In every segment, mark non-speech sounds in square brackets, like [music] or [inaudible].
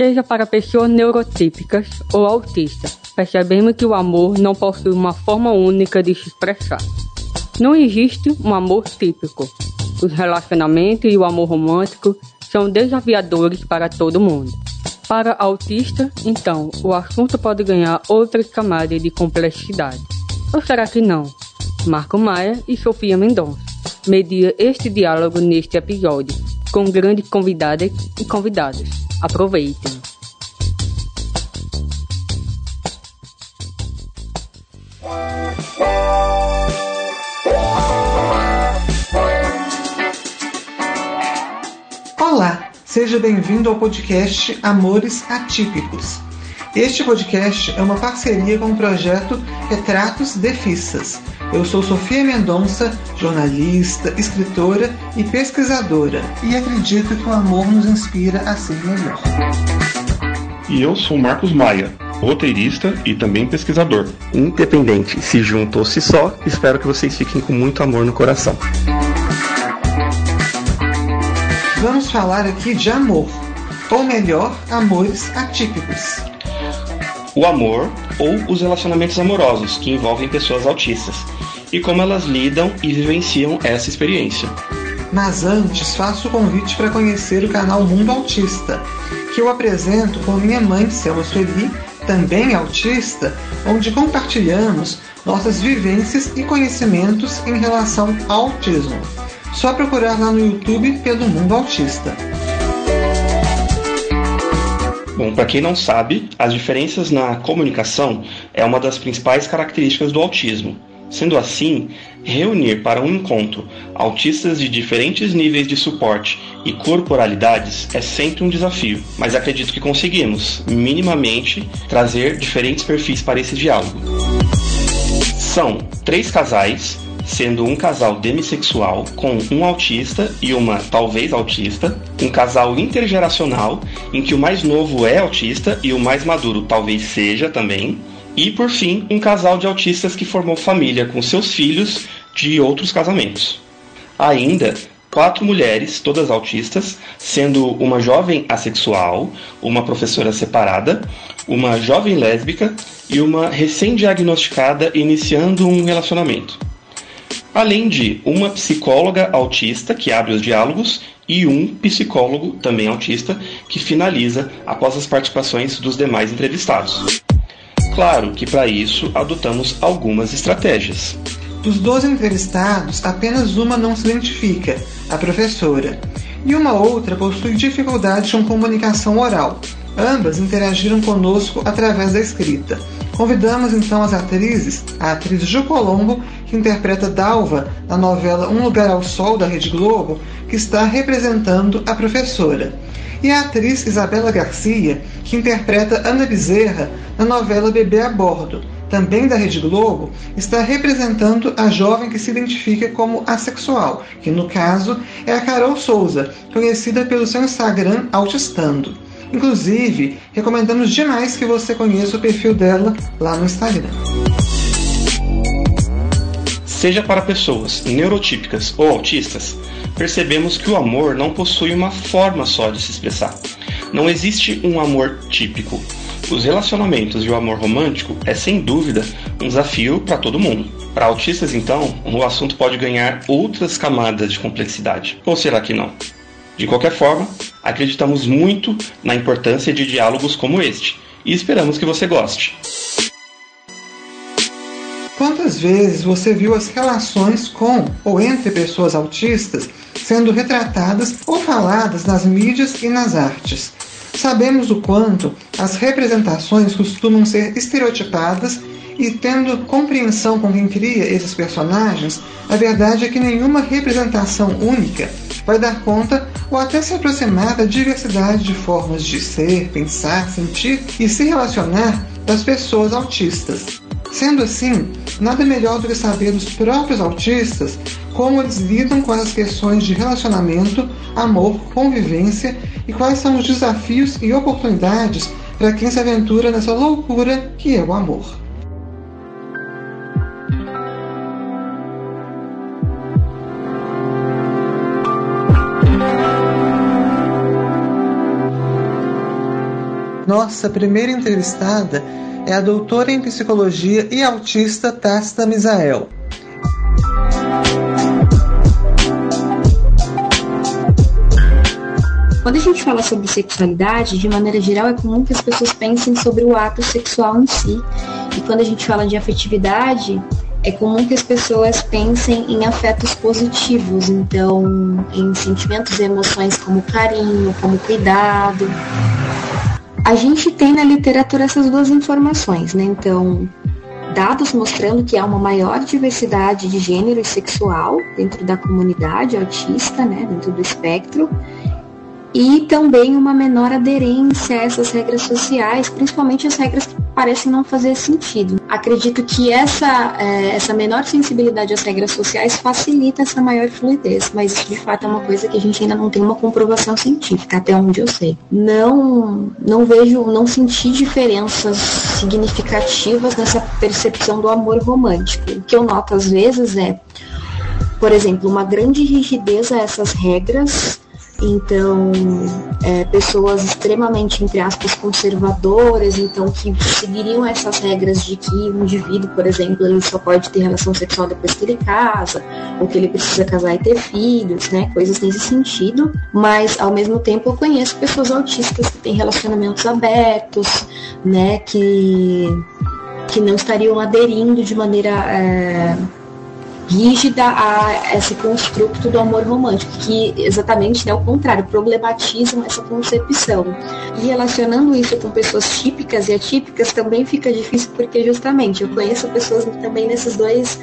seja para pessoas neurotípicas ou autistas, percebemos que o amor não possui uma forma única de se expressar. Não existe um amor típico. Os relacionamentos e o amor romântico são desafiadores para todo mundo. Para autista, então, o assunto pode ganhar outras camadas de complexidade. Ou será que não? Marco Maia e Sofia Mendonça media este diálogo neste episódio, com grandes convidadas e convidados. Aproveitem! Olá, seja bem-vindo ao podcast Amores Atípicos. Este podcast é uma parceria com o projeto Retratos de Fissas. Eu sou Sofia Mendonça, jornalista, escritora e pesquisadora, e acredito que o amor nos inspira a ser melhor. E eu sou Marcos Maia, roteirista e também pesquisador. Independente se junto ou se só, espero que vocês fiquem com muito amor no coração. Vamos falar aqui de amor, ou melhor, amores atípicos. O amor ou os relacionamentos amorosos que envolvem pessoas autistas e como elas lidam e vivenciam essa experiência. Mas antes, faço o convite para conhecer o canal Mundo Autista, que eu apresento com minha mãe, Selma Sueli, também autista, onde compartilhamos nossas vivências e conhecimentos em relação ao autismo. Só procurar lá no YouTube pelo Mundo Autista. Bom, para quem não sabe, as diferenças na comunicação é uma das principais características do autismo. Sendo assim, reunir para um encontro autistas de diferentes níveis de suporte e corporalidades é sempre um desafio, mas acredito que conseguimos, minimamente, trazer diferentes perfis para esse diálogo. São três casais sendo um casal demissexual com um autista e uma talvez autista, um casal intergeracional em que o mais novo é autista e o mais maduro talvez seja também, e por fim, um casal de autistas que formou família com seus filhos de outros casamentos. Ainda quatro mulheres, todas autistas, sendo uma jovem assexual, uma professora separada, uma jovem lésbica e uma recém-diagnosticada iniciando um relacionamento além de uma psicóloga autista que abre os diálogos e um psicólogo também autista que finaliza após as participações dos demais entrevistados. Claro que para isso adotamos algumas estratégias. Dos 12 entrevistados, apenas uma não se identifica, a professora, e uma outra possui dificuldade com comunicação oral. Ambas interagiram conosco através da escrita. Convidamos então as atrizes, a atriz Ju Colombo, que interpreta Dalva na novela Um Lugar ao Sol da Rede Globo, que está representando a professora, e a atriz Isabela Garcia, que interpreta Ana Bezerra na novela Bebê a Bordo, também da Rede Globo, está representando a jovem que se identifica como assexual, que no caso é a Carol Souza, conhecida pelo seu Instagram Autistando. Inclusive, recomendamos demais que você conheça o perfil dela lá no Instagram. Seja para pessoas neurotípicas ou autistas, percebemos que o amor não possui uma forma só de se expressar. Não existe um amor típico. Os relacionamentos e o amor romântico é sem dúvida um desafio para todo mundo. Para autistas, então, o assunto pode ganhar outras camadas de complexidade. Ou será que não? De qualquer forma, acreditamos muito na importância de diálogos como este e esperamos que você goste. Quantas vezes você viu as relações com ou entre pessoas autistas sendo retratadas ou faladas nas mídias e nas artes? Sabemos o quanto as representações costumam ser estereotipadas e tendo compreensão com quem cria esses personagens, a verdade é que nenhuma representação única vai dar conta ou até se aproximar da diversidade de formas de ser, pensar, sentir e se relacionar das pessoas autistas. Sendo assim, nada melhor do que saber dos próprios autistas como eles lidam com as questões de relacionamento, amor, convivência e quais são os desafios e oportunidades para quem se aventura nessa loucura que é o amor. Nossa primeira entrevistada é a doutora em psicologia e autista Tasta Misael. Quando a gente fala sobre sexualidade, de maneira geral, é comum que as pessoas pensem sobre o ato sexual em si. E quando a gente fala de afetividade, é comum que as pessoas pensem em afetos positivos, então em sentimentos e emoções como carinho, como cuidado. A gente tem na literatura essas duas informações, né? Então, dados mostrando que há uma maior diversidade de gênero e sexual dentro da comunidade autista, né, dentro do espectro, e também uma menor aderência a essas regras sociais, principalmente as regras que parecem não fazer sentido. Acredito que essa, é, essa menor sensibilidade às regras sociais facilita essa maior fluidez, mas isso de fato é uma coisa que a gente ainda não tem uma comprovação científica, até onde eu sei. Não, não vejo, não senti diferenças significativas nessa percepção do amor romântico. O que eu noto às vezes é, por exemplo, uma grande rigidez a essas regras então é, pessoas extremamente, entre aspas, conservadoras, então que seguiriam essas regras de que um indivíduo, por exemplo, ele só pode ter relação sexual depois que ele casa, ou que ele precisa casar e ter filhos, né, coisas nesse sentido, mas ao mesmo tempo eu conheço pessoas autistas que têm relacionamentos abertos, né, que, que não estariam aderindo de maneira... É, rígida a esse construto do amor romântico, que exatamente é né, o contrário, problematizam essa concepção. E relacionando isso com pessoas típicas e atípicas também fica difícil, porque justamente eu conheço pessoas também nesses dois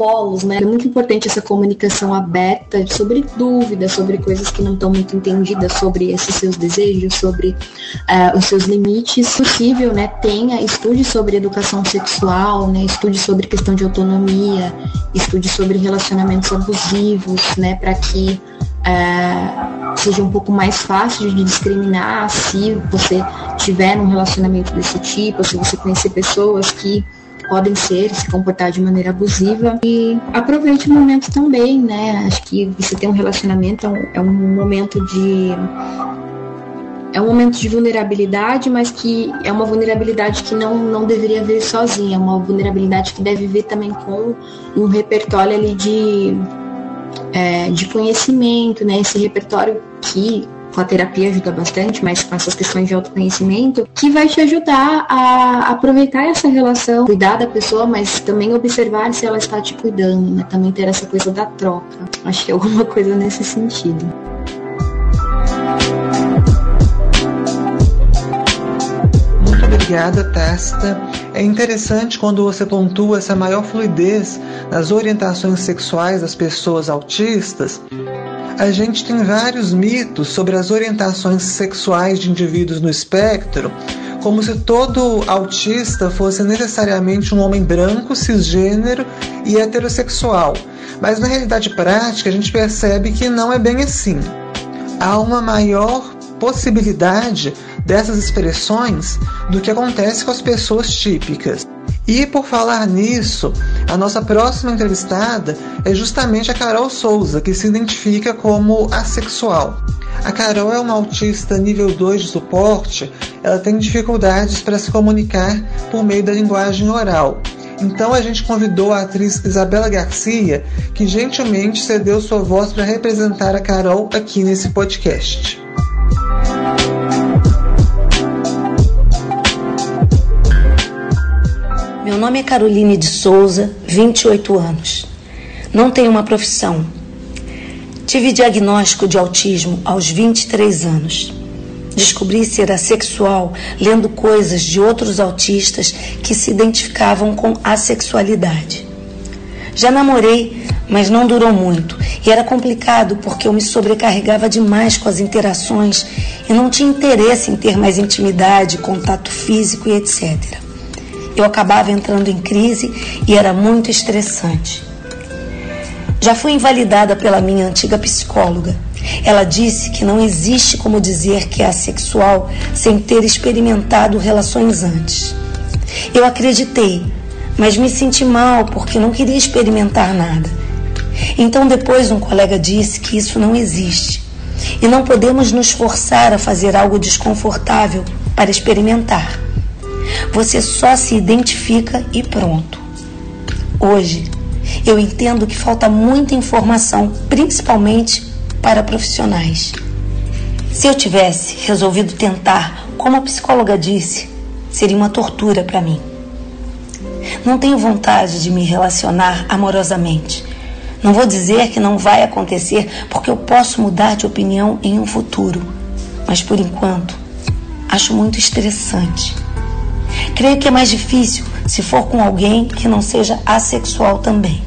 polos, né? É muito importante essa comunicação aberta sobre dúvidas, sobre coisas que não estão muito entendidas, sobre esses seus desejos, sobre uh, os seus limites. Se possível, né? Tenha, estude sobre educação sexual, né? Estude sobre questão de autonomia, estude sobre relacionamentos abusivos, né? Para que uh, seja um pouco mais fácil de discriminar se você tiver um relacionamento desse tipo, se você conhecer pessoas que podem ser, se comportar de maneira abusiva. E aproveite o momento também, né? Acho que você ter um relacionamento é um, é um momento de é um momento de vulnerabilidade, mas que é uma vulnerabilidade que não, não deveria vir sozinha, é uma vulnerabilidade que deve vir também com um repertório ali de, é, de conhecimento, né? Esse repertório que a terapia ajuda bastante, mas com essas questões de autoconhecimento, que vai te ajudar a aproveitar essa relação, cuidar da pessoa, mas também observar se ela está te cuidando, né? Também ter essa coisa da troca. Acho que é alguma coisa nesse sentido. Muito obrigada, Testa. É interessante quando você pontua essa maior fluidez nas orientações sexuais das pessoas autistas, a gente tem vários mitos sobre as orientações sexuais de indivíduos no espectro, como se todo autista fosse necessariamente um homem branco, cisgênero e heterossexual. Mas na realidade prática, a gente percebe que não é bem assim. Há uma maior possibilidade dessas expressões do que acontece com as pessoas típicas. E por falar nisso, a nossa próxima entrevistada é justamente a Carol Souza, que se identifica como assexual. A Carol é uma autista nível 2 de suporte, ela tem dificuldades para se comunicar por meio da linguagem oral. Então a gente convidou a atriz Isabela Garcia, que gentilmente cedeu sua voz para representar a Carol aqui nesse podcast. Meu nome é Caroline de Souza, 28 anos. Não tenho uma profissão. Tive diagnóstico de autismo aos 23 anos. Descobri ser assexual lendo coisas de outros autistas que se identificavam com assexualidade. Já namorei, mas não durou muito e era complicado porque eu me sobrecarregava demais com as interações e não tinha interesse em ter mais intimidade, contato físico e etc eu acabava entrando em crise e era muito estressante. Já fui invalidada pela minha antiga psicóloga. Ela disse que não existe como dizer que é assexual sem ter experimentado relações antes. Eu acreditei, mas me senti mal porque não queria experimentar nada. Então depois um colega disse que isso não existe e não podemos nos forçar a fazer algo desconfortável para experimentar. Você só se identifica e pronto. Hoje, eu entendo que falta muita informação, principalmente para profissionais. Se eu tivesse resolvido tentar, como a psicóloga disse, seria uma tortura para mim. Não tenho vontade de me relacionar amorosamente. Não vou dizer que não vai acontecer, porque eu posso mudar de opinião em um futuro. Mas por enquanto, acho muito estressante. Creio que é mais difícil se for com alguém que não seja assexual também.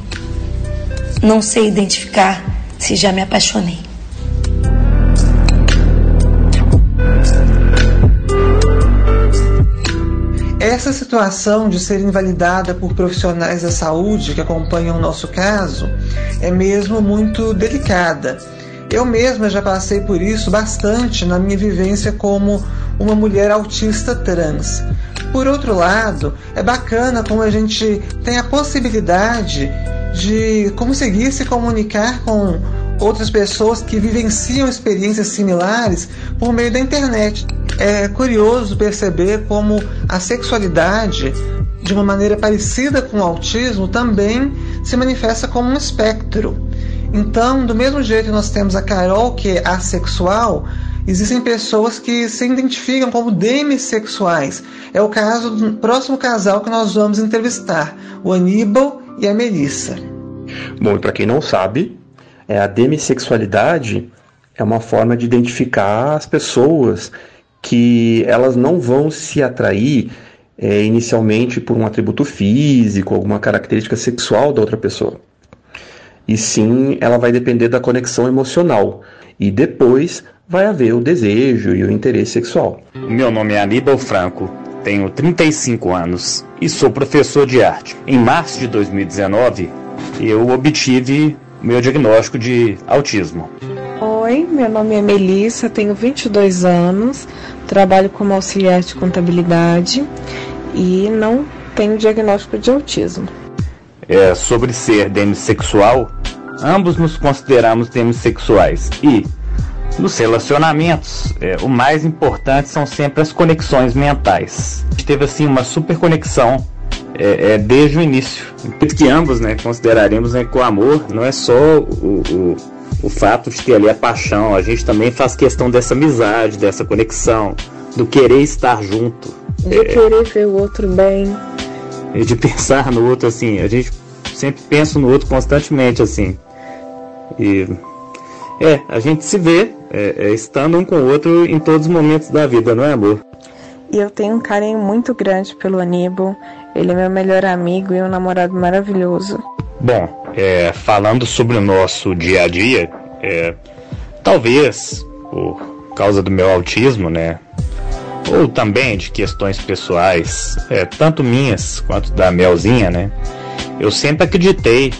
Não sei identificar se já me apaixonei. Essa situação de ser invalidada por profissionais da saúde que acompanham o nosso caso é mesmo muito delicada. Eu mesma já passei por isso bastante na minha vivência como uma mulher autista trans. Por outro lado, é bacana como a gente tem a possibilidade de conseguir se comunicar com outras pessoas que vivenciam experiências similares por meio da internet. É curioso perceber como a sexualidade, de uma maneira parecida com o autismo, também se manifesta como um espectro. Então, do mesmo jeito que nós temos a Carol, que é assexual, existem pessoas que se identificam como demissexuais. É o caso do próximo casal que nós vamos entrevistar, o Aníbal e a Melissa. Bom, para quem não sabe, é, a demissexualidade é uma forma de identificar as pessoas que elas não vão se atrair é, inicialmente por um atributo físico, alguma característica sexual da outra pessoa. E sim, ela vai depender da conexão emocional. E depois vai haver o desejo e o interesse sexual. Meu nome é Aníbal Franco, tenho 35 anos e sou professor de arte. Em março de 2019, eu obtive meu diagnóstico de autismo. Oi, meu nome é Melissa, tenho 22 anos, trabalho como auxiliar de contabilidade e não tenho diagnóstico de autismo. É, sobre ser demissexual, ambos nos consideramos demissexuais e nos relacionamentos, é, o mais importante são sempre as conexões mentais. A gente teve assim uma super conexão é, é, desde o início. Que ambos né, consideraremos né, que o amor não é só o, o, o fato de ter ali a paixão, a gente também faz questão dessa amizade, dessa conexão, do querer estar junto. De é, querer ver o outro bem. De pensar no outro assim, a gente sempre pensa no outro constantemente assim. E é, a gente se vê é, é, estando um com o outro em todos os momentos da vida, não é amor? E eu tenho um carinho muito grande pelo Aníbal. Ele é meu melhor amigo e um namorado maravilhoso. Bom, é, falando sobre o nosso dia a dia, é, talvez por causa do meu autismo, né? Ou também de questões pessoais, é, tanto minhas quanto da Melzinha, né? Eu sempre acreditei,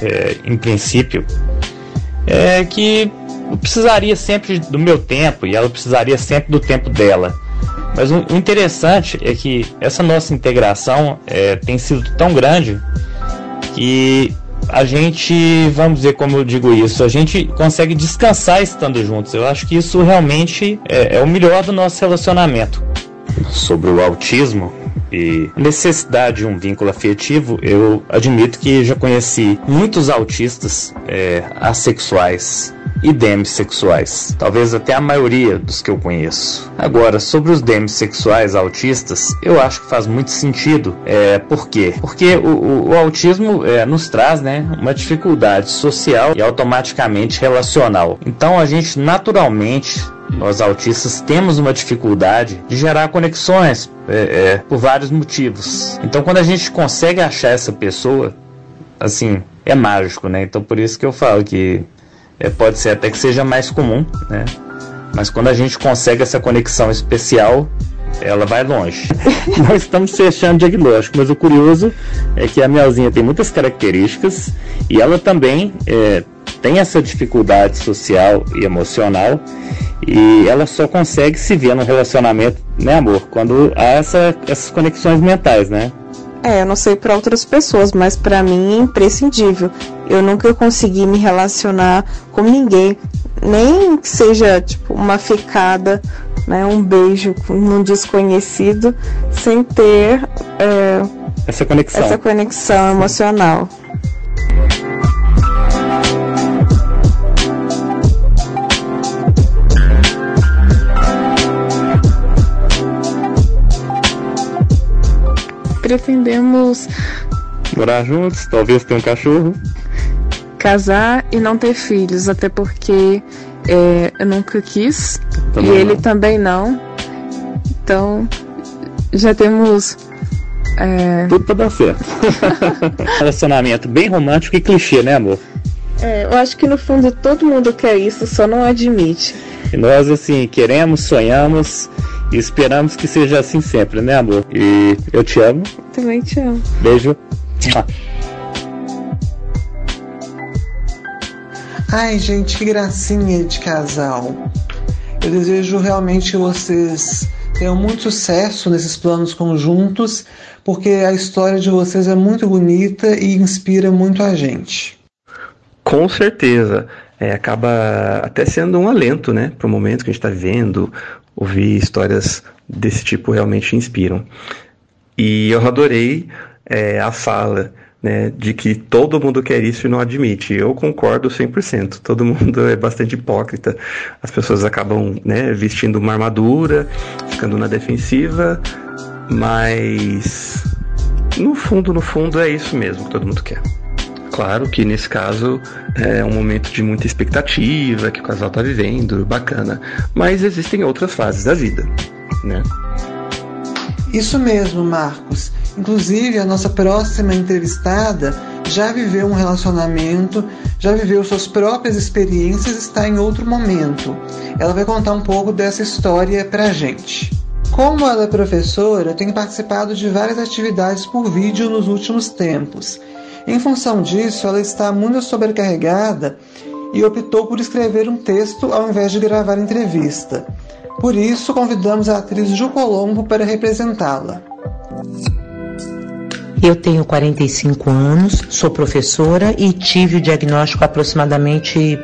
é, em princípio, é, que precisaria sempre do meu tempo e ela precisaria sempre do tempo dela. Mas o interessante é que essa nossa integração é, tem sido tão grande que a gente, vamos dizer como eu digo isso, a gente consegue descansar estando juntos. Eu acho que isso realmente é, é o melhor do nosso relacionamento. Sobre o autismo, e necessidade de um vínculo afetivo, eu admito que já conheci muitos autistas é, assexuais e demissexuais, talvez até a maioria dos que eu conheço. Agora, sobre os demissexuais autistas, eu acho que faz muito sentido. É, por quê? Porque o, o, o autismo é, nos traz né, uma dificuldade social e automaticamente relacional. Então a gente naturalmente nós autistas temos uma dificuldade de gerar conexões é, é, por vários motivos. Então, quando a gente consegue achar essa pessoa, assim, é mágico, né? Então, por isso que eu falo que é, pode ser até que seja mais comum, né? Mas quando a gente consegue essa conexão especial, ela vai longe. [laughs] Nós estamos fechando o diagnóstico, mas o curioso é que a Melzinha tem muitas características e ela também é, tem essa dificuldade social e emocional e ela só consegue se ver no relacionamento, né, amor? Quando há essa, essas conexões mentais, né? É, eu não sei para outras pessoas, mas para mim é imprescindível. Eu nunca consegui me relacionar com ninguém nem que seja tipo uma ficada, né, um beijo num desconhecido, sem ter é, essa conexão, essa conexão emocional. Pretendemos morar juntos, talvez ter um cachorro casar e não ter filhos, até porque é, eu nunca quis também e ele não. também não. Então já temos. É... Tudo pra dar certo. [laughs] Relacionamento bem romântico e clichê, né, amor? É, eu acho que no fundo todo mundo quer isso, só não admite. E nós, assim, queremos, sonhamos e esperamos que seja assim sempre, né, amor? E eu te amo. Também te amo. Beijo. Ai, gente, que gracinha de casal. Eu desejo realmente que vocês tenham muito sucesso nesses planos conjuntos, porque a história de vocês é muito bonita e inspira muito a gente. Com certeza. É, acaba até sendo um alento, né, para o momento que a gente está vivendo. Ouvir histórias desse tipo realmente inspiram. E eu adorei é, a fala né, de que todo mundo quer isso e não admite. Eu concordo 100%. Todo mundo é bastante hipócrita. As pessoas acabam né, vestindo uma armadura, ficando na defensiva, mas no fundo, no fundo é isso mesmo que todo mundo quer. Claro que nesse caso é um momento de muita expectativa que o casal está vivendo, bacana. Mas existem outras fases da vida, né? Isso mesmo, Marcos. Inclusive, a nossa próxima entrevistada já viveu um relacionamento, já viveu suas próprias experiências, está em outro momento. Ela vai contar um pouco dessa história pra gente. Como ela é professora, tem participado de várias atividades por vídeo nos últimos tempos. Em função disso, ela está muito sobrecarregada e optou por escrever um texto ao invés de gravar entrevista. Por isso, convidamos a atriz Ju Colombo para representá-la. Eu tenho 45 anos, sou professora e tive o diagnóstico aproximadamente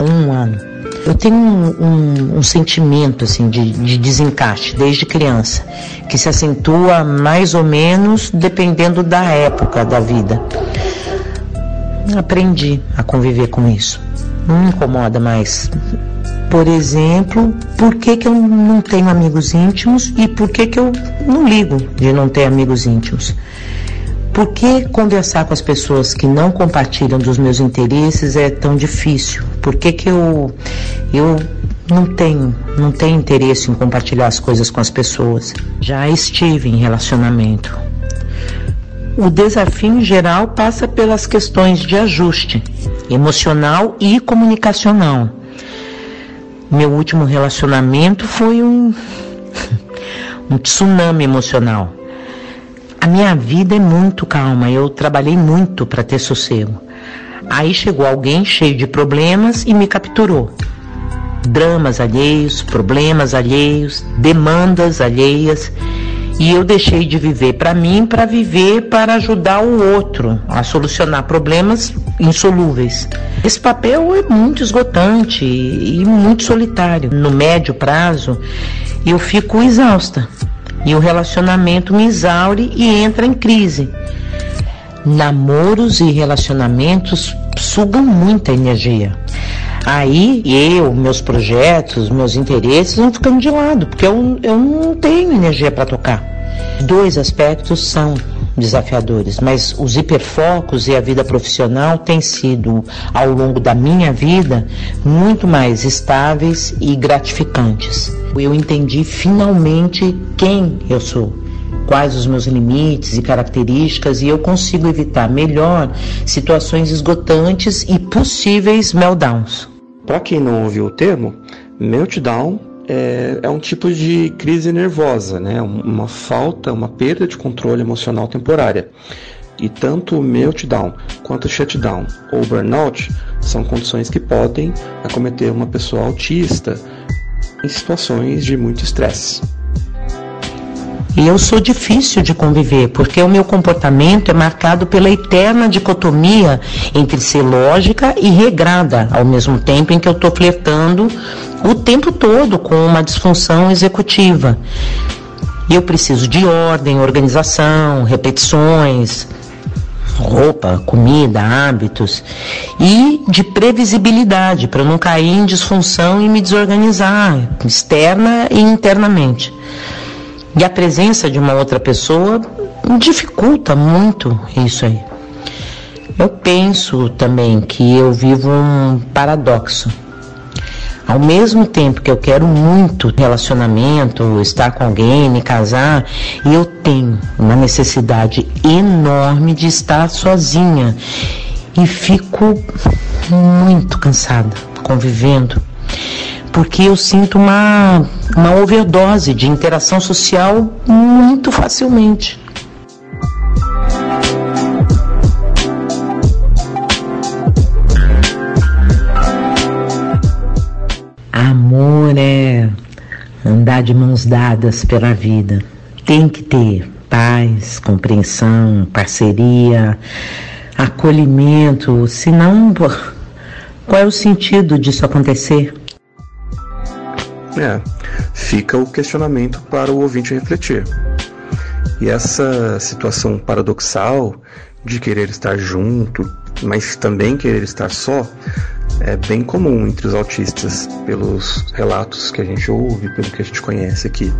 um ano. Eu tenho um, um, um sentimento assim de, de desencaixe desde criança, que se acentua mais ou menos dependendo da época da vida. Aprendi a conviver com isso. Não me incomoda mais por exemplo, por que, que eu não tenho amigos íntimos e por que, que eu não ligo de não ter amigos íntimos. Por que conversar com as pessoas que não compartilham dos meus interesses é tão difícil? Por que, que eu, eu não tenho, não tenho interesse em compartilhar as coisas com as pessoas? Já estive em relacionamento. O desafio em geral passa pelas questões de ajuste emocional e comunicacional. Meu último relacionamento foi um, [laughs] um tsunami emocional. A minha vida é muito calma, eu trabalhei muito para ter sossego. Aí chegou alguém cheio de problemas e me capturou. Dramas alheios, problemas alheios, demandas alheias. E eu deixei de viver para mim para viver para ajudar o outro a solucionar problemas insolúveis. Esse papel é muito esgotante e muito solitário. No médio prazo, eu fico exausta e o relacionamento me exaure e entra em crise. Namoros e relacionamentos sugam muita energia. Aí eu, meus projetos, meus interesses vão ficando de lado, porque eu, eu não tenho energia para tocar. Dois aspectos são desafiadores, mas os hiperfocos e a vida profissional têm sido, ao longo da minha vida, muito mais estáveis e gratificantes. Eu entendi finalmente quem eu sou quais os meus limites e características e eu consigo evitar melhor situações esgotantes e possíveis meltdowns. Para quem não ouviu o termo, meltdown é, é, um tipo de crise nervosa, né? uma falta, uma perda de controle emocional temporária. E tanto o meltdown quanto o shutdown ou burnout são condições que podem acometer uma pessoa autista em situações de muito estresse. E eu sou difícil de conviver, porque o meu comportamento é marcado pela eterna dicotomia entre ser lógica e regrada, ao mesmo tempo em que eu estou flertando o tempo todo com uma disfunção executiva. Eu preciso de ordem, organização, repetições, roupa, comida, hábitos e de previsibilidade para não cair em disfunção e me desorganizar externa e internamente. E a presença de uma outra pessoa dificulta muito isso aí. Eu penso também que eu vivo um paradoxo. Ao mesmo tempo que eu quero muito relacionamento, estar com alguém, me casar, eu tenho uma necessidade enorme de estar sozinha e fico muito cansada convivendo porque eu sinto uma, uma overdose de interação social muito facilmente. Amor é andar de mãos dadas pela vida. Tem que ter paz, compreensão, parceria, acolhimento, senão qual é o sentido disso acontecer? É, fica o questionamento para o ouvinte refletir. E essa situação paradoxal de querer estar junto, mas também querer estar só, é bem comum entre os autistas, pelos relatos que a gente ouve, pelo que a gente conhece aqui.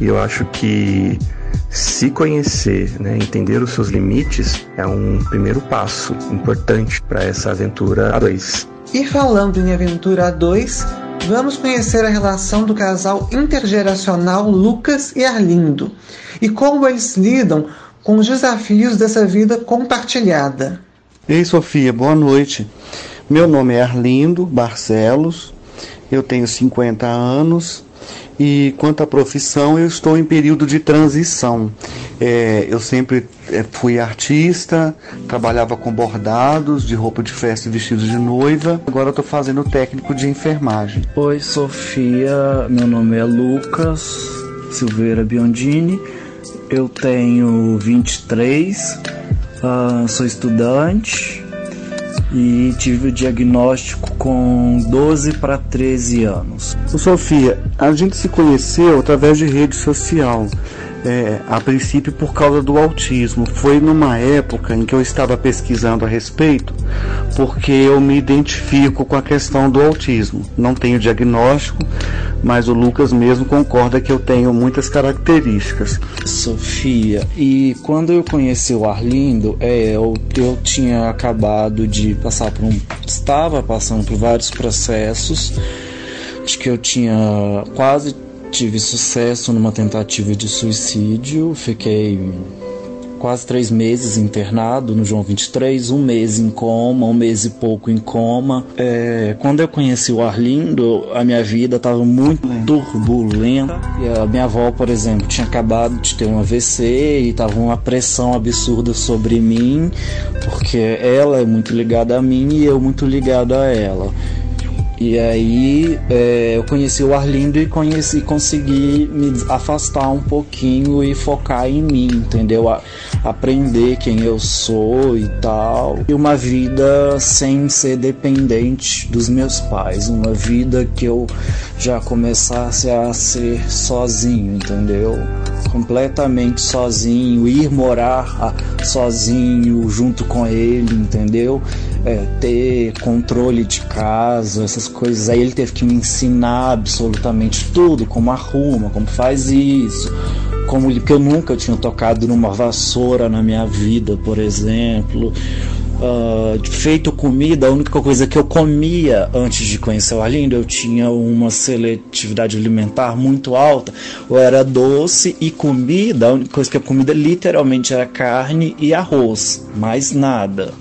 E eu acho que se conhecer, né, entender os seus limites, é um primeiro passo importante para essa aventura a dois. E falando em aventura a dois, vamos conhecer a relação do casal intergeracional Lucas e Arlindo e como eles lidam com os desafios dessa vida compartilhada. Ei, Sofia, boa noite. Meu nome é Arlindo Barcelos, eu tenho 50 anos e quanto à profissão, eu estou em período de transição. É, eu sempre é, fui artista, trabalhava com bordados de roupa de festa e vestido de noiva. Agora estou fazendo técnico de enfermagem. Oi, Sofia. Meu nome é Lucas Silveira Biondini. Eu tenho 23, uh, sou estudante e tive o diagnóstico com 12 para 13 anos. Sofia, a gente se conheceu através de rede social é, a princípio por causa do autismo. Foi numa época em que eu estava pesquisando a respeito, porque eu me identifico com a questão do autismo. Não tenho diagnóstico, mas o Lucas mesmo concorda que eu tenho muitas características. Sofia, e quando eu conheci o Arlindo, é, eu, eu tinha acabado de passar por um. estava passando por vários processos. Acho que eu tinha quase tive sucesso numa tentativa de suicídio, fiquei quase três meses internado no João 23, um mês em coma, um mês e pouco em coma. É, quando eu conheci o Arlindo, a minha vida estava muito turbulenta. E a minha avó, por exemplo, tinha acabado de ter um AVC e estava uma pressão absurda sobre mim, porque ela é muito ligada a mim e eu muito ligado a ela. E aí é, eu conheci o Arlindo e conheci, consegui me afastar um pouquinho e focar em mim, entendeu? A, aprender quem eu sou e tal. E uma vida sem ser dependente dos meus pais, uma vida que eu já começasse a ser sozinho, entendeu? Completamente sozinho, ir morar sozinho junto com ele, entendeu? É, ter controle de casa, essas coisas. Aí ele teve que me ensinar absolutamente tudo, como arruma, como faz isso, como que eu nunca tinha tocado numa vassoura na minha vida, por exemplo. Uh, feito comida, a única coisa que eu comia antes de conhecer o Arlindo, eu tinha uma seletividade alimentar muito alta, ou era doce e comida, a única coisa que eu comia literalmente era carne e arroz, mais nada.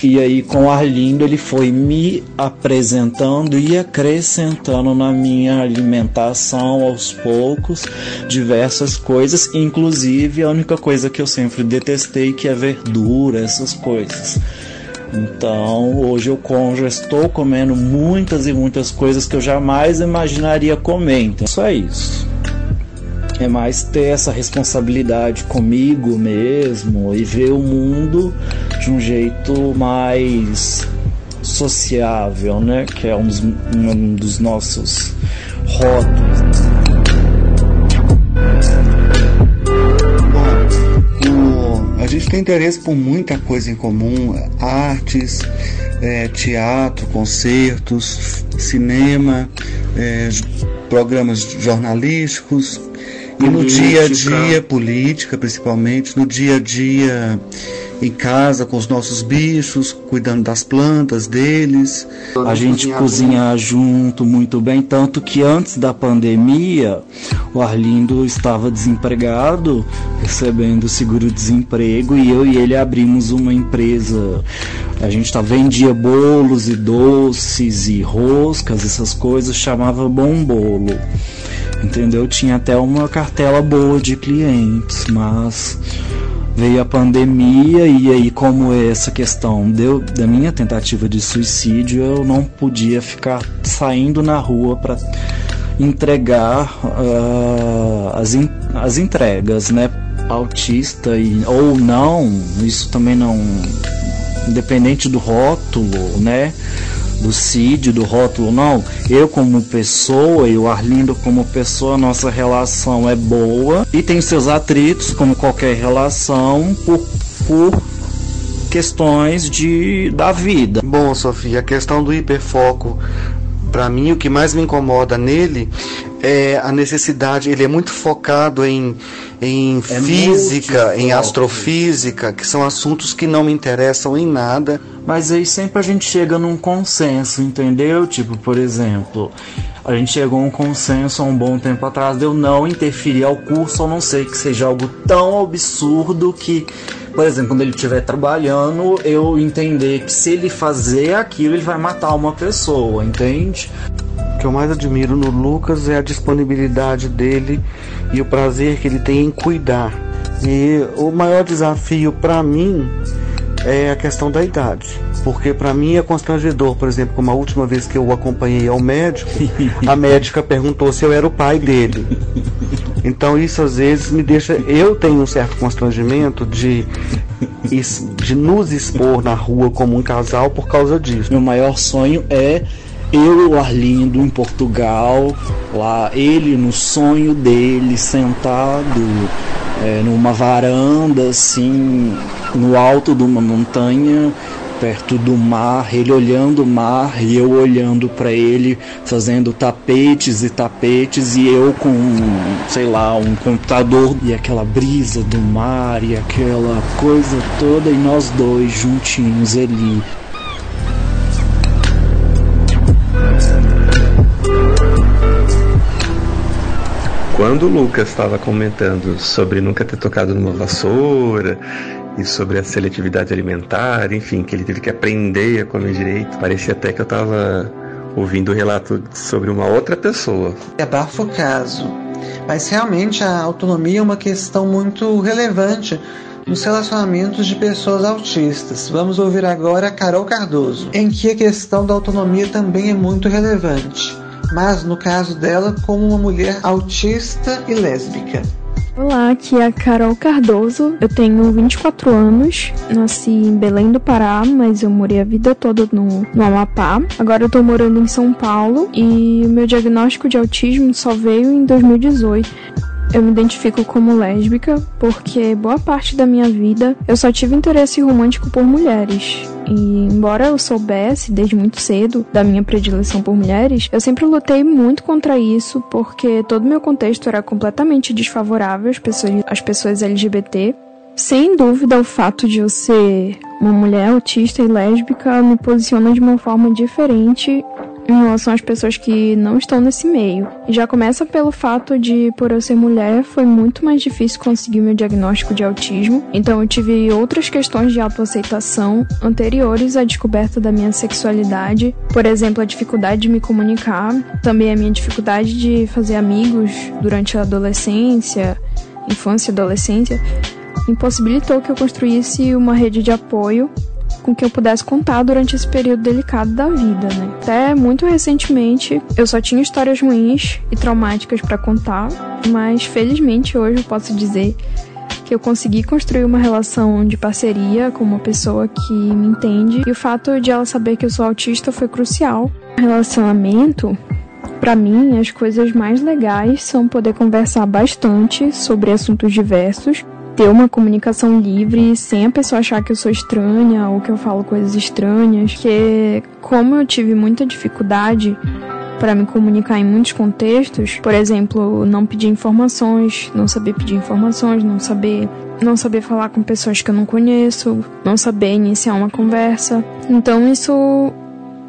E aí, com o Arlindo, ele foi me apresentando e acrescentando na minha alimentação aos poucos diversas coisas, inclusive a única coisa que eu sempre detestei, que é verdura, essas coisas. Então, hoje eu já estou comendo muitas e muitas coisas que eu jamais imaginaria comer. Então, só isso. É mais ter essa responsabilidade comigo mesmo e ver o mundo de um jeito mais sociável, né? Que é um dos, um dos nossos rótulos. a gente tem interesse por muita coisa em comum, artes, é, teatro, concertos, cinema, é, programas jornalísticos, política. e no dia a dia, política principalmente, no dia a dia em casa com os nossos bichos, cuidando das plantas deles. A gente cozinha junto muito bem, tanto que antes da pandemia, o Arlindo estava desempregado, recebendo seguro-desemprego, e eu e ele abrimos uma empresa. A gente tá, vendia bolos e doces e roscas, essas coisas, chamava Bom Bolo. Entendeu? Tinha até uma cartela boa de clientes, mas veio a pandemia e aí como essa questão? Deu da minha tentativa de suicídio eu não podia ficar saindo na rua para entregar uh, as, in, as entregas né? Autista e, ou não isso também não independente do rótulo né do CID, do rótulo, não. Eu como pessoa e o Arlindo como pessoa, nossa relação é boa e tem seus atritos, como qualquer relação, por, por questões de, da vida. Bom, Sofia, a questão do hiperfoco, para mim, o que mais me incomoda nele é a necessidade, ele é muito focado em em é física, em astrofísica, que são assuntos que não me interessam em nada. Mas aí sempre a gente chega num consenso, entendeu? Tipo, por exemplo, a gente chegou a um consenso há um bom tempo atrás de eu não interferir ao curso, a não ser que seja algo tão absurdo que, por exemplo, quando ele estiver trabalhando, eu entender que se ele fazer aquilo, ele vai matar uma pessoa, entende? O que eu mais admiro no Lucas é a disponibilidade dele e o prazer que ele tem em cuidar. E o maior desafio para mim é a questão da idade. Porque para mim é constrangedor, por exemplo, como a última vez que eu o acompanhei ao médico, a [laughs] médica perguntou se eu era o pai dele. Então isso às vezes me deixa. Eu tenho um certo constrangimento de, de nos expor na rua como um casal por causa disso. Meu maior sonho é eu o Arlindo em Portugal, lá ele no sonho dele sentado é, numa varanda assim, no alto de uma montanha, perto do mar, ele olhando o mar e eu olhando para ele, fazendo tapetes e tapetes e eu com, sei lá, um computador e aquela brisa do mar e aquela coisa toda e nós dois juntinhos ali Quando o Lucas estava comentando sobre nunca ter tocado numa vassoura e sobre a seletividade alimentar, enfim, que ele teve que aprender a comer direito, parecia até que eu estava ouvindo o relato sobre uma outra pessoa. É bafo caso, mas realmente a autonomia é uma questão muito relevante nos relacionamentos de pessoas autistas. Vamos ouvir agora a Carol Cardoso, em que a questão da autonomia também é muito relevante mas no caso dela como uma mulher autista e lésbica. Olá, aqui é a Carol Cardoso. Eu tenho 24 anos, nasci em Belém do Pará, mas eu morei a vida toda no, no Amapá. Agora eu tô morando em São Paulo e o meu diagnóstico de autismo só veio em 2018. Eu me identifico como lésbica porque boa parte da minha vida eu só tive interesse romântico por mulheres. E embora eu soubesse desde muito cedo da minha predileção por mulheres, eu sempre lutei muito contra isso porque todo meu contexto era completamente desfavorável às pessoas, às pessoas LGBT. Sem dúvida, o fato de eu ser uma mulher autista e lésbica me posiciona de uma forma diferente em relação às pessoas que não estão nesse meio. Já começa pelo fato de, por eu ser mulher, foi muito mais difícil conseguir meu diagnóstico de autismo. Então eu tive outras questões de autoaceitação anteriores à descoberta da minha sexualidade. Por exemplo, a dificuldade de me comunicar, também a minha dificuldade de fazer amigos durante a adolescência, infância e adolescência, impossibilitou que eu construísse uma rede de apoio com que eu pudesse contar durante esse período delicado da vida, né? Até muito recentemente eu só tinha histórias ruins e traumáticas para contar, mas felizmente hoje eu posso dizer que eu consegui construir uma relação de parceria com uma pessoa que me entende e o fato de ela saber que eu sou autista foi crucial. Relacionamento para mim, as coisas mais legais são poder conversar bastante sobre assuntos diversos, ter uma comunicação livre sem a pessoa achar que eu sou estranha ou que eu falo coisas estranhas, que como eu tive muita dificuldade para me comunicar em muitos contextos, por exemplo, não pedir informações, não saber pedir informações, não saber não saber falar com pessoas que eu não conheço, não saber iniciar uma conversa. Então isso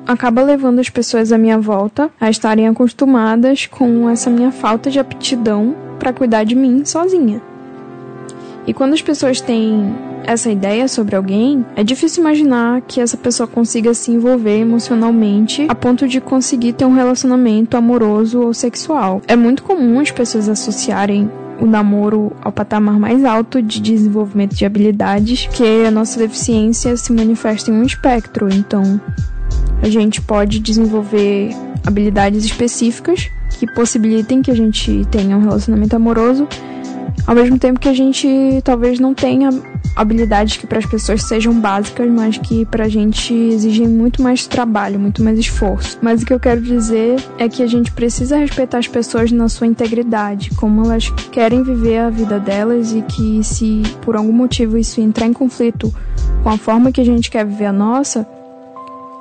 acaba levando as pessoas à minha volta a estarem acostumadas com essa minha falta de aptidão para cuidar de mim sozinha. E quando as pessoas têm essa ideia sobre alguém, é difícil imaginar que essa pessoa consiga se envolver emocionalmente a ponto de conseguir ter um relacionamento amoroso ou sexual. É muito comum as pessoas associarem o namoro ao patamar mais alto de desenvolvimento de habilidades, que a nossa deficiência se manifesta em um espectro. Então, a gente pode desenvolver habilidades específicas que possibilitem que a gente tenha um relacionamento amoroso ao mesmo tempo que a gente talvez não tenha habilidades que para as pessoas sejam básicas, mas que para a gente exigem muito mais trabalho, muito mais esforço. Mas o que eu quero dizer é que a gente precisa respeitar as pessoas na sua integridade, como elas querem viver a vida delas e que se por algum motivo isso entrar em conflito com a forma que a gente quer viver a nossa,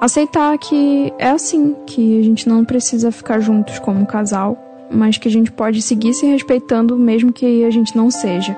aceitar que é assim, que a gente não precisa ficar juntos como casal mas que a gente pode seguir se respeitando mesmo que a gente não seja.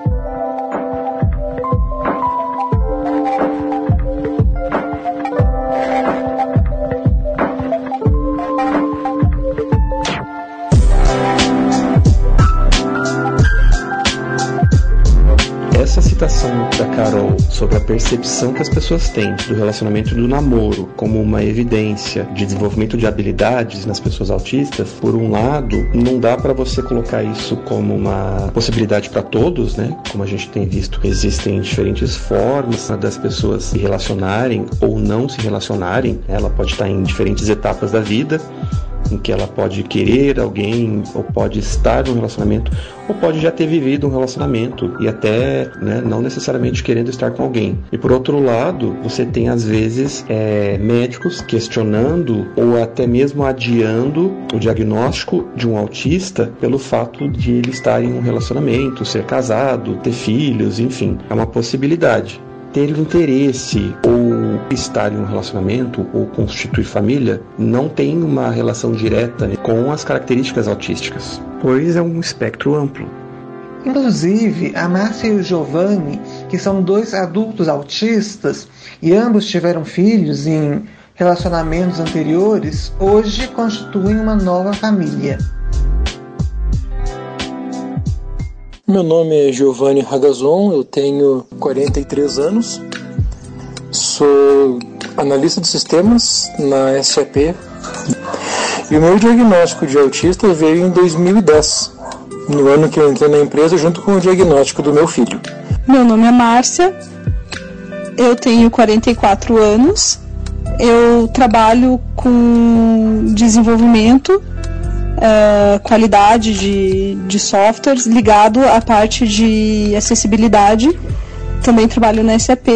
Citação da Carol sobre a percepção que as pessoas têm do relacionamento do namoro como uma evidência de desenvolvimento de habilidades nas pessoas autistas, por um lado, não dá para você colocar isso como uma possibilidade para todos, né? Como a gente tem visto, existem diferentes formas das pessoas se relacionarem ou não se relacionarem. Ela pode estar em diferentes etapas da vida em que ela pode querer alguém, ou pode estar num relacionamento, ou pode já ter vivido um relacionamento e até né, não necessariamente querendo estar com alguém. E por outro lado, você tem às vezes é, médicos questionando ou até mesmo adiando o diagnóstico de um autista pelo fato de ele estar em um relacionamento, ser casado, ter filhos, enfim, é uma possibilidade ter interesse ou estar em um relacionamento ou constituir família não tem uma relação direta com as características autísticas, pois é um espectro amplo. Inclusive, a Márcia e o Giovanni, que são dois adultos autistas e ambos tiveram filhos em relacionamentos anteriores, hoje constituem uma nova família. Meu nome é Giovanni Ragazon, eu tenho 43 anos, sou analista de sistemas na SAP e o meu diagnóstico de autista veio em 2010, no ano que eu entrei na empresa junto com o diagnóstico do meu filho. Meu nome é Márcia, eu tenho 44 anos, eu trabalho com desenvolvimento uh, qualidade de, de softwares ligado à parte de acessibilidade. Também trabalho na SAP.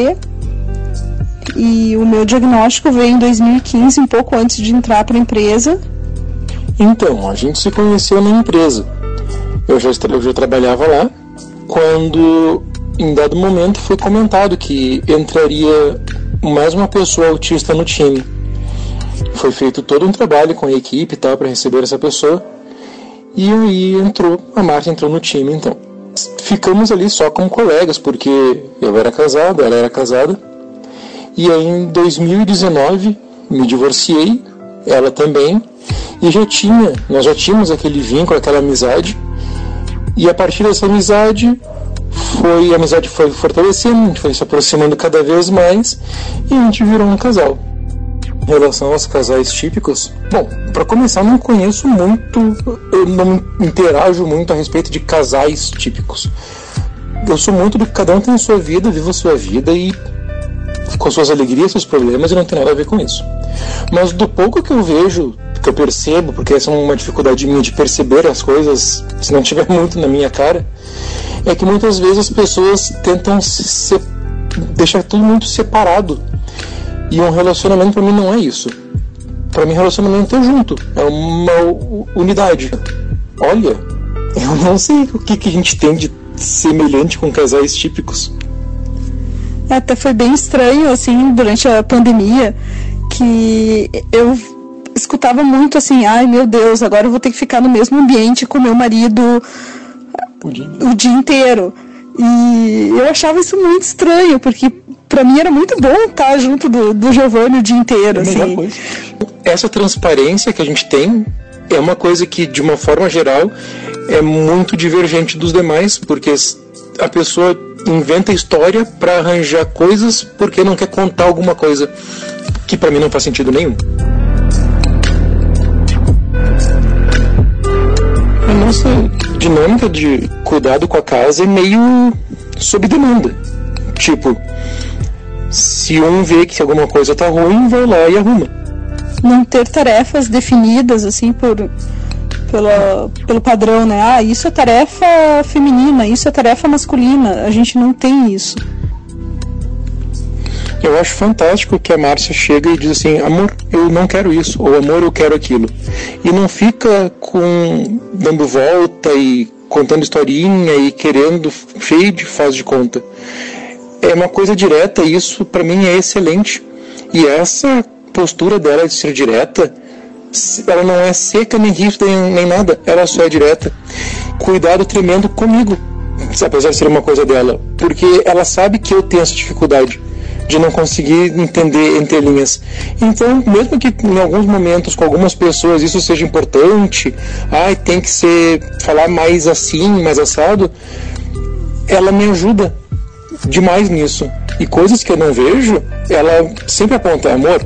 E o meu diagnóstico veio em 2015, um pouco antes de entrar para a empresa. Então, a gente se conheceu na empresa. Eu já, eu já trabalhava lá quando, em dado momento, foi comentado que entraria mais uma pessoa autista no time. Foi feito todo um trabalho com a equipe tal para receber essa pessoa. E aí entrou, a Marta entrou no time então. Ficamos ali só como colegas, porque eu era casado, ela era casada. E aí em 2019 me divorciei, ela também, e já tinha, nós já tínhamos aquele vínculo, aquela amizade. E a partir dessa amizade foi a amizade foi fortalecendo, a gente foi se aproximando cada vez mais e a gente virou um casal. Em relação aos casais típicos, bom, para começar, não conheço muito, eu não interajo muito a respeito de casais típicos. Eu sou muito do que cada um tem a sua vida, viva a sua vida e com suas alegrias, seus problemas e não tem nada a ver com isso. Mas do pouco que eu vejo, que eu percebo, porque essa é uma dificuldade minha de perceber as coisas, se não tiver [laughs] muito na minha cara, é que muitas vezes as pessoas tentam se deixar tudo muito separado. E um relacionamento para mim não é isso. Para mim relacionamento é junto, é uma unidade. Olha, eu não sei o que, que a gente tem de semelhante com casais típicos. Até foi bem estranho, assim, durante a pandemia, que eu escutava muito assim, ai meu Deus, agora eu vou ter que ficar no mesmo ambiente com meu marido o dia, o dia inteiro. E eu achava isso muito estranho, porque para mim era muito bom estar junto do, do Giovanni o dia inteiro. É assim. Essa transparência que a gente tem é uma coisa que, de uma forma geral, é muito divergente dos demais, porque a pessoa inventa história para arranjar coisas porque não quer contar alguma coisa que para mim não faz sentido nenhum. A nossa dinâmica de cuidado com a casa é meio sob demanda. Tipo, se um vê que alguma coisa tá ruim, vai lá e arruma. Não ter tarefas definidas assim por pela, pelo padrão, né? Ah, isso é tarefa feminina, isso é tarefa masculina. A gente não tem isso. Eu acho fantástico que a Márcia chega e diz assim: amor, eu não quero isso, ou amor, eu quero aquilo. E não fica com dando volta e contando historinha e querendo cheio de faz de conta. É uma coisa direta e isso para mim é excelente. E essa postura dela de ser direta ela não é seca, nem rígida, nem nada, ela só é direta. Cuidado tremendo comigo, apesar de ser uma coisa dela, porque ela sabe que eu tenho essa dificuldade de não conseguir entender entre linhas. Então, mesmo que em alguns momentos com algumas pessoas isso seja importante, ai, tem que ser falar mais assim, mais assado, ela me ajuda demais nisso. E coisas que eu não vejo, ela sempre aponta, amor,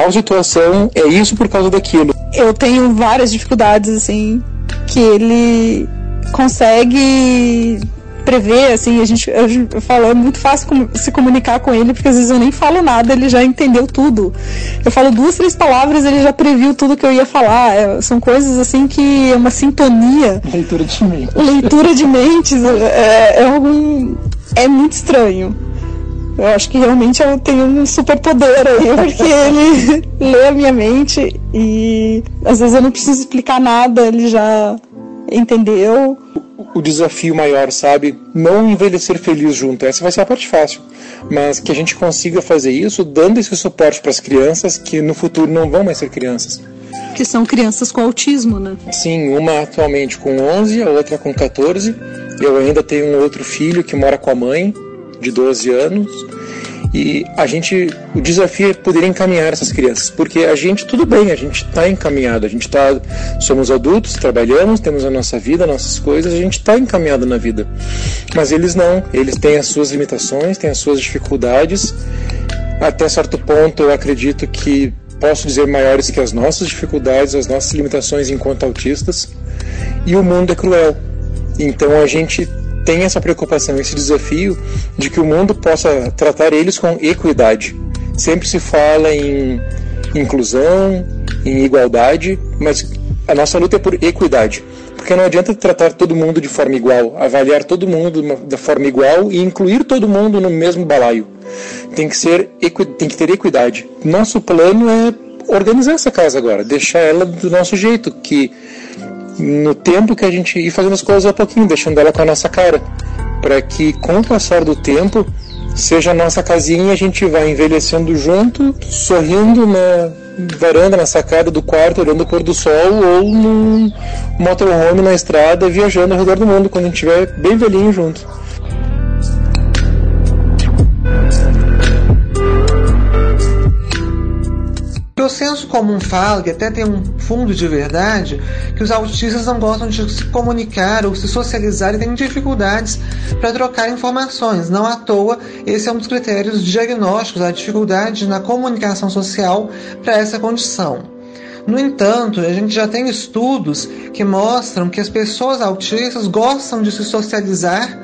tal situação é isso por causa daquilo. Eu tenho várias dificuldades, assim, que ele consegue prever, assim, a gente, eu, eu falo, é muito fácil se comunicar com ele, porque às vezes eu nem falo nada, ele já entendeu tudo. Eu falo duas, três palavras, ele já previu tudo que eu ia falar. É, são coisas, assim, que é uma sintonia. Leitura de mentes. Leitura de mentes, é, é, algum, é muito estranho. Eu acho que realmente eu tenho um super poder aí, [laughs] porque ele lê a minha mente e às vezes eu não preciso explicar nada, ele já entendeu. O desafio maior, sabe? Não envelhecer feliz junto. Essa vai ser a parte fácil. Mas que a gente consiga fazer isso dando esse suporte para as crianças que no futuro não vão mais ser crianças. Que são crianças com autismo, né? Sim, uma atualmente com 11, a outra com 14. Eu ainda tenho um outro filho que mora com a mãe de 12 anos. E a gente, o desafio é poder encaminhar essas crianças, porque a gente, tudo bem, a gente está encaminhado, a gente está, somos adultos, trabalhamos, temos a nossa vida, nossas coisas, a gente está encaminhado na vida. Mas eles não, eles têm as suas limitações, têm as suas dificuldades. Até certo ponto, eu acredito que posso dizer maiores que as nossas dificuldades, as nossas limitações enquanto autistas. E o mundo é cruel. Então a gente tem essa preocupação, esse desafio de que o mundo possa tratar eles com equidade. Sempre se fala em inclusão, em igualdade, mas a nossa luta é por equidade. Porque não adianta tratar todo mundo de forma igual, avaliar todo mundo da forma igual e incluir todo mundo no mesmo balaio. Tem que, ser, tem que ter equidade. Nosso plano é organizar essa casa agora, deixar ela do nosso jeito, que no tempo que a gente ir fazendo as coisas a pouquinho, deixando ela com a nossa cara, para que com o passar do tempo seja a nossa casinha e a gente vai envelhecendo junto, sorrindo na varanda, na sacada do quarto, olhando o pôr do sol ou num motorhome na estrada, viajando ao redor do mundo quando a gente estiver bem velhinho junto. O senso comum fala, que até tem um fundo de verdade, que os autistas não gostam de se comunicar ou se socializar e têm dificuldades para trocar informações. Não à toa, esse é um dos critérios diagnósticos, a dificuldade na comunicação social para essa condição. No entanto, a gente já tem estudos que mostram que as pessoas autistas gostam de se socializar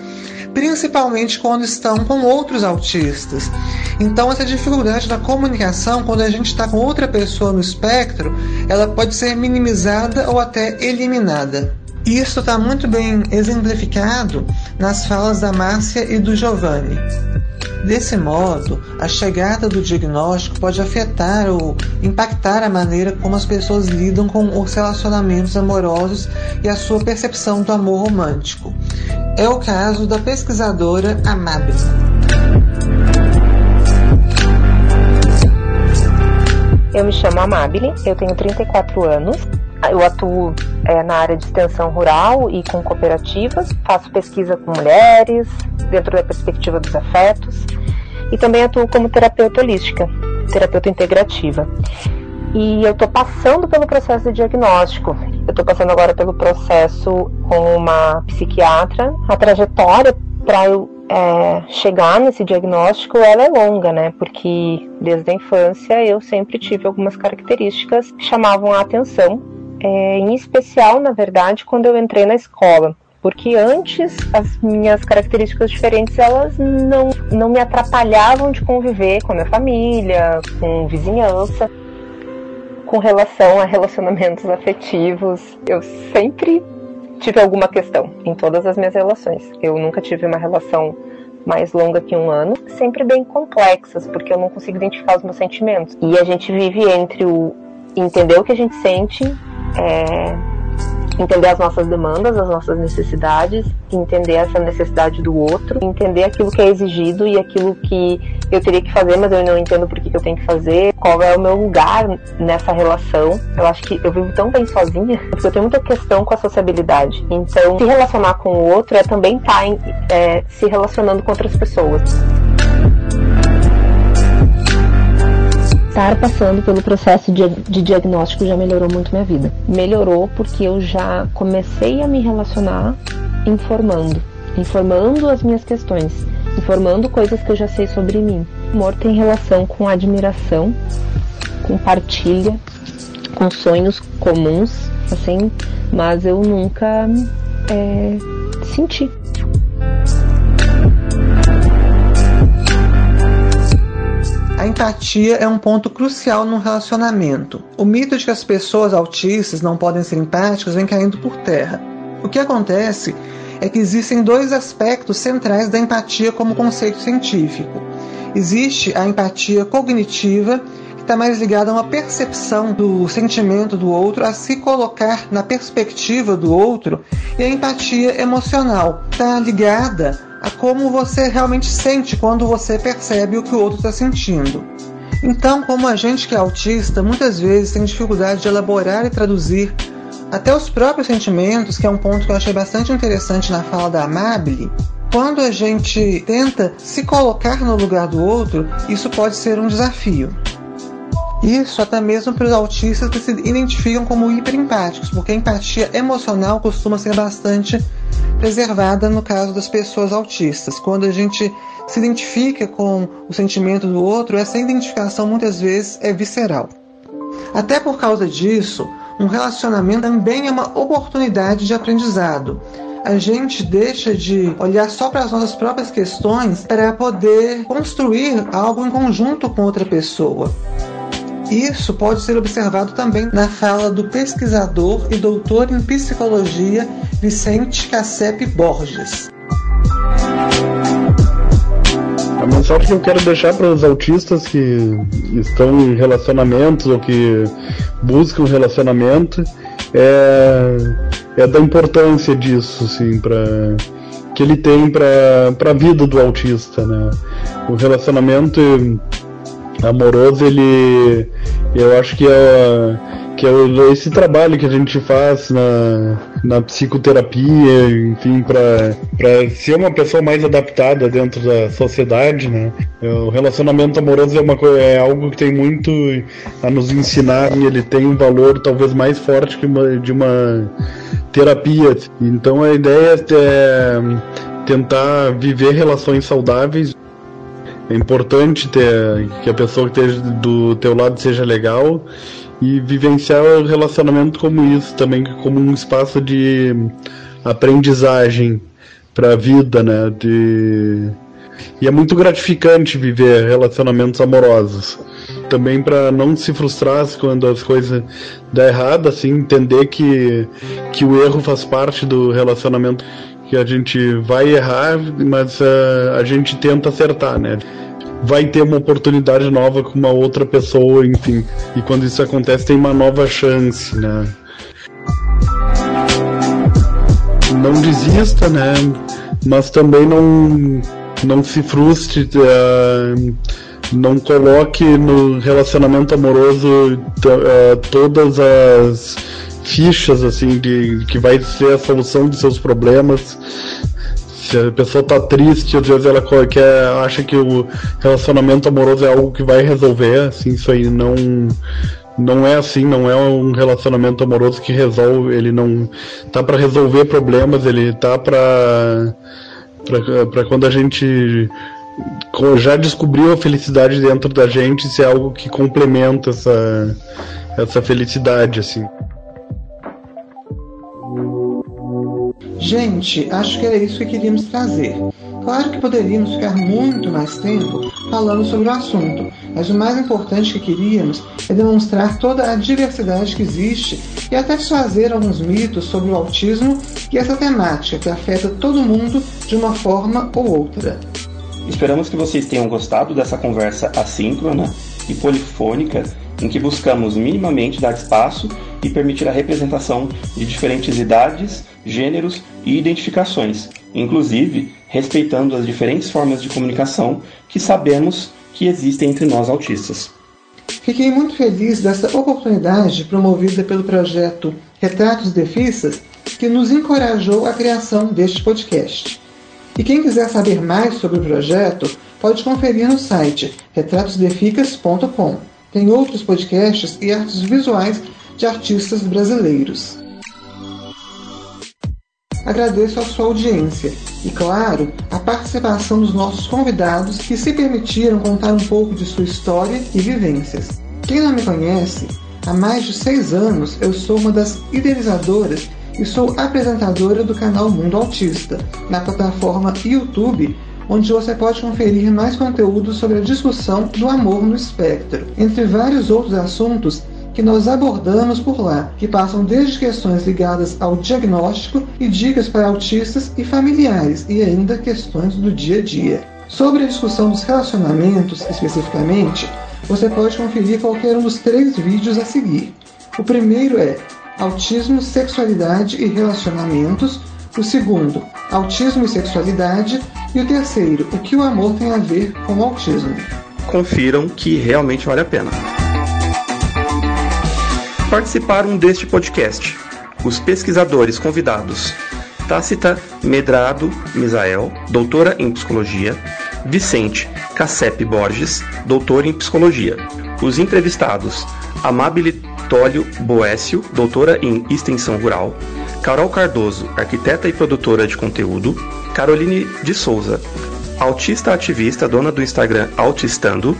principalmente quando estão com outros autistas. Então, essa dificuldade da comunicação, quando a gente está com outra pessoa no espectro, ela pode ser minimizada ou até eliminada. Isso está muito bem exemplificado nas falas da Márcia e do Giovanni. Desse modo, a chegada do diagnóstico pode afetar ou impactar a maneira como as pessoas lidam com os relacionamentos amorosos e a sua percepção do amor romântico. É o caso da pesquisadora Amabile. Eu me chamo Amabile, eu tenho 34 anos, eu atuo é, na área de extensão rural e com cooperativas, faço pesquisa com mulheres, dentro da perspectiva dos afetos, e também atuo como terapeuta holística, terapeuta integrativa. E eu estou passando pelo processo de diagnóstico. Eu estou passando agora pelo processo com uma psiquiatra. A trajetória para eu é, chegar nesse diagnóstico ela é longa, né? Porque desde a infância eu sempre tive algumas características que chamavam a atenção é, em especial, na verdade, quando eu entrei na escola. Porque antes as minhas características diferentes elas não, não me atrapalhavam de conviver com a minha família, com vizinhança, com relação a relacionamentos afetivos. Eu sempre tive alguma questão em todas as minhas relações. Eu nunca tive uma relação mais longa que um ano, sempre bem complexas, porque eu não consigo identificar os meus sentimentos. E a gente vive entre o entender o que a gente sente é, entender as nossas demandas, as nossas necessidades, entender essa necessidade do outro, entender aquilo que é exigido e aquilo que eu teria que fazer, mas eu não entendo por que, eu tenho que fazer, qual é o meu lugar nessa relação. Eu acho que eu vivo tão bem sozinha, [laughs] porque eu tenho muita questão com a sociabilidade. Então, se relacionar com o outro é também estar tá é, se relacionando com outras pessoas. Estar passando pelo processo de, de, diagnóstico já melhorou muito minha vida. Melhorou porque eu já comecei a me relacionar informando, informando as minhas questões, informando coisas que eu já sei sobre mim. Amor tem relação com admiração, com partilha, com sonhos comuns, assim, mas eu nunca é, senti. A empatia é um ponto crucial no relacionamento. O mito de que as pessoas autistas não podem ser empáticas vem caindo por terra. O que acontece é que existem dois aspectos centrais da empatia como conceito científico. Existe a empatia cognitiva, que está mais ligada a uma percepção do sentimento do outro, a se colocar na perspectiva do outro, e a empatia emocional, está ligada a como você realmente sente quando você percebe o que o outro está sentindo. Então, como a gente que é autista muitas vezes tem dificuldade de elaborar e traduzir até os próprios sentimentos, que é um ponto que eu achei bastante interessante na fala da Amabile, quando a gente tenta se colocar no lugar do outro, isso pode ser um desafio. Isso até mesmo para os autistas que se identificam como hiperempáticos, porque a empatia emocional costuma ser bastante preservada no caso das pessoas autistas. Quando a gente se identifica com o sentimento do outro, essa identificação muitas vezes é visceral. Até por causa disso, um relacionamento também é uma oportunidade de aprendizado. A gente deixa de olhar só para as nossas próprias questões para poder construir algo em conjunto com outra pessoa. Isso pode ser observado também na fala do pesquisador e doutor em psicologia Vicente Cassep Borges. A mensagem que eu quero deixar para os autistas que estão em relacionamentos ou que buscam relacionamento é, é da importância disso, assim, para que ele tem para a vida do autista, né? O relacionamento amoroso, ele. Eu acho que é, que é esse trabalho que a gente faz na, na psicoterapia, enfim, para ser uma pessoa mais adaptada dentro da sociedade, né? O relacionamento amoroso é, uma, é algo que tem muito a nos ensinar e ele tem um valor talvez mais forte que uma, de uma terapia. Então a ideia é tentar viver relações saudáveis é importante ter que a pessoa que esteja do teu lado seja legal e vivenciar o relacionamento como isso também como um espaço de aprendizagem para a vida, né? De e é muito gratificante viver relacionamentos amorosos. Também para não se frustrar quando as coisas dão errado, assim, entender que, que o erro faz parte do relacionamento, que a gente vai errar, mas uh, a gente tenta acertar, né? Vai ter uma oportunidade nova com uma outra pessoa, enfim. E quando isso acontece, tem uma nova chance, né? Não desista, né? Mas também não não se frustre, uh, não coloque no relacionamento amoroso uh, todas as fichas assim de que vai ser a solução dos seus problemas. Se a pessoa tá triste, às vezes ela quer, acha que o relacionamento amoroso é algo que vai resolver, assim, isso aí não não é assim, não é um relacionamento amoroso que resolve, ele não tá para resolver problemas, ele tá para para quando a gente já descobriu a felicidade dentro da gente, se é algo que complementa essa, essa felicidade, assim. Gente, acho que era isso que queríamos trazer. Claro que poderíamos ficar muito mais tempo falando sobre o assunto, mas o mais importante que queríamos é demonstrar toda a diversidade que existe e até desfazer alguns mitos sobre o autismo e essa temática que afeta todo mundo de uma forma ou outra. Esperamos que vocês tenham gostado dessa conversa assíncrona e polifônica em que buscamos minimamente dar espaço e permitir a representação de diferentes idades, gêneros e identificações, inclusive respeitando as diferentes formas de comunicação que sabemos que existem entre nós autistas. Fiquei muito feliz dessa oportunidade promovida pelo projeto Retratos Defissas, que nos encorajou a criação deste podcast. E quem quiser saber mais sobre o projeto, pode conferir no site retratosdeficas.com. Tem outros podcasts e artes visuais de artistas brasileiros. Agradeço a sua audiência e, claro, a participação dos nossos convidados que se permitiram contar um pouco de sua história e vivências. Quem não me conhece, há mais de seis anos eu sou uma das idealizadoras e sou apresentadora do canal Mundo Autista, na plataforma YouTube, onde você pode conferir mais conteúdo sobre a discussão do amor no espectro, entre vários outros assuntos que nós abordamos por lá, que passam desde questões ligadas ao diagnóstico e dicas para autistas e familiares, e ainda questões do dia a dia. Sobre a discussão dos relacionamentos, especificamente, você pode conferir qualquer um dos três vídeos a seguir. O primeiro é Autismo, Sexualidade e Relacionamentos. O segundo, Autismo e Sexualidade. E o terceiro, O que o amor tem a ver com o autismo. Confiram que realmente vale a pena participaram deste podcast os pesquisadores convidados Tácita Medrado Misael, doutora em psicologia, Vicente Cassep Borges, doutor em psicologia. Os entrevistados Amabile Tólio Boécio, doutora em extensão rural, Carol Cardoso, arquiteta e produtora de conteúdo, Caroline de Souza, autista ativista, dona do Instagram Autistando,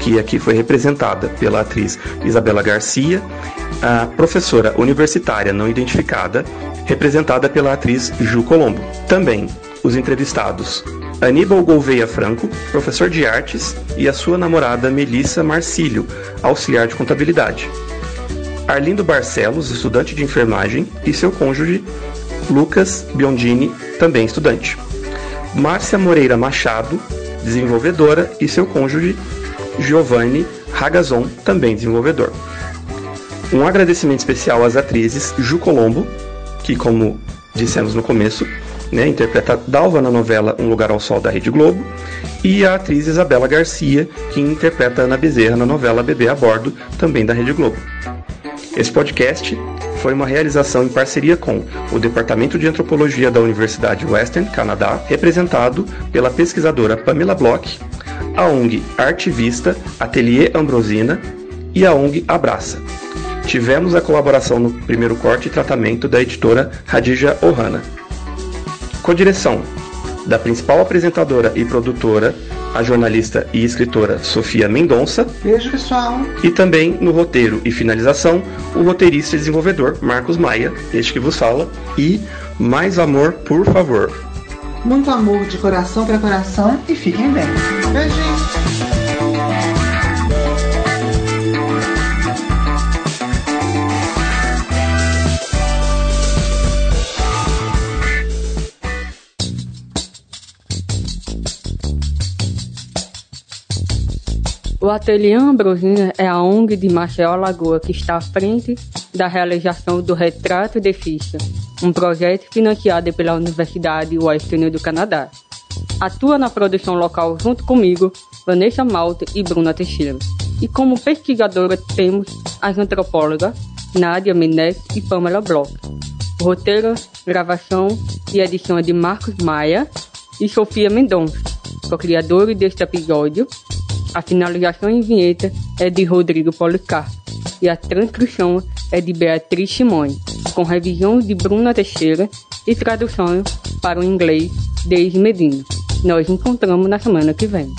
que aqui foi representada pela atriz Isabela Garcia, a professora universitária não identificada, representada pela atriz Ju Colombo. Também os entrevistados Aníbal Gouveia Franco, professor de artes, e a sua namorada Melissa Marcílio, auxiliar de contabilidade. Arlindo Barcelos, estudante de enfermagem, e seu cônjuge Lucas Biondini, também estudante. Márcia Moreira Machado, desenvolvedora, e seu cônjuge Giovanni Ragazon, também desenvolvedor. Um agradecimento especial às atrizes Ju Colombo, que, como dissemos no começo, né, interpreta Dalva na novela Um Lugar ao Sol da Rede Globo, e a atriz Isabela Garcia, que interpreta Ana Bezerra na novela Bebê a Bordo, também da Rede Globo. Esse podcast foi uma realização em parceria com o Departamento de Antropologia da Universidade Western, Canadá, representado pela pesquisadora Pamela Bloch a ONG Artivista, Atelier Ambrosina e a ONG Abraça. Tivemos a colaboração no primeiro corte e tratamento da editora Radija Ohana. Codireção da principal apresentadora e produtora, a jornalista e escritora Sofia Mendonça. Beijo, pessoal. E também no roteiro e finalização, o roteirista e desenvolvedor Marcos Maia, este que vos fala. E mais amor, por favor. Muito amor de coração para coração e fiquem bem. Beijinho! O Ateliê Ambrosina é a ONG de Maceió Lagoa que está à frente da realização do Retrato de Ficha, um projeto financiado pela Universidade Western do Canadá. Atua na produção local junto comigo, Vanessa Malta e Bruna Teixeira. E como pesquisadora temos as antropólogas Nádia Menes e Pamela Bloch. Roteiro, gravação e edição é de Marcos Maia e Sofia Mendonça, co-criadores deste episódio a finalização em vinheta é de Rodrigo Policarpo e a transcrição é de Beatriz Simone, com revisão de Bruna Teixeira e tradução para o inglês de Medina. Nós encontramos na semana que vem.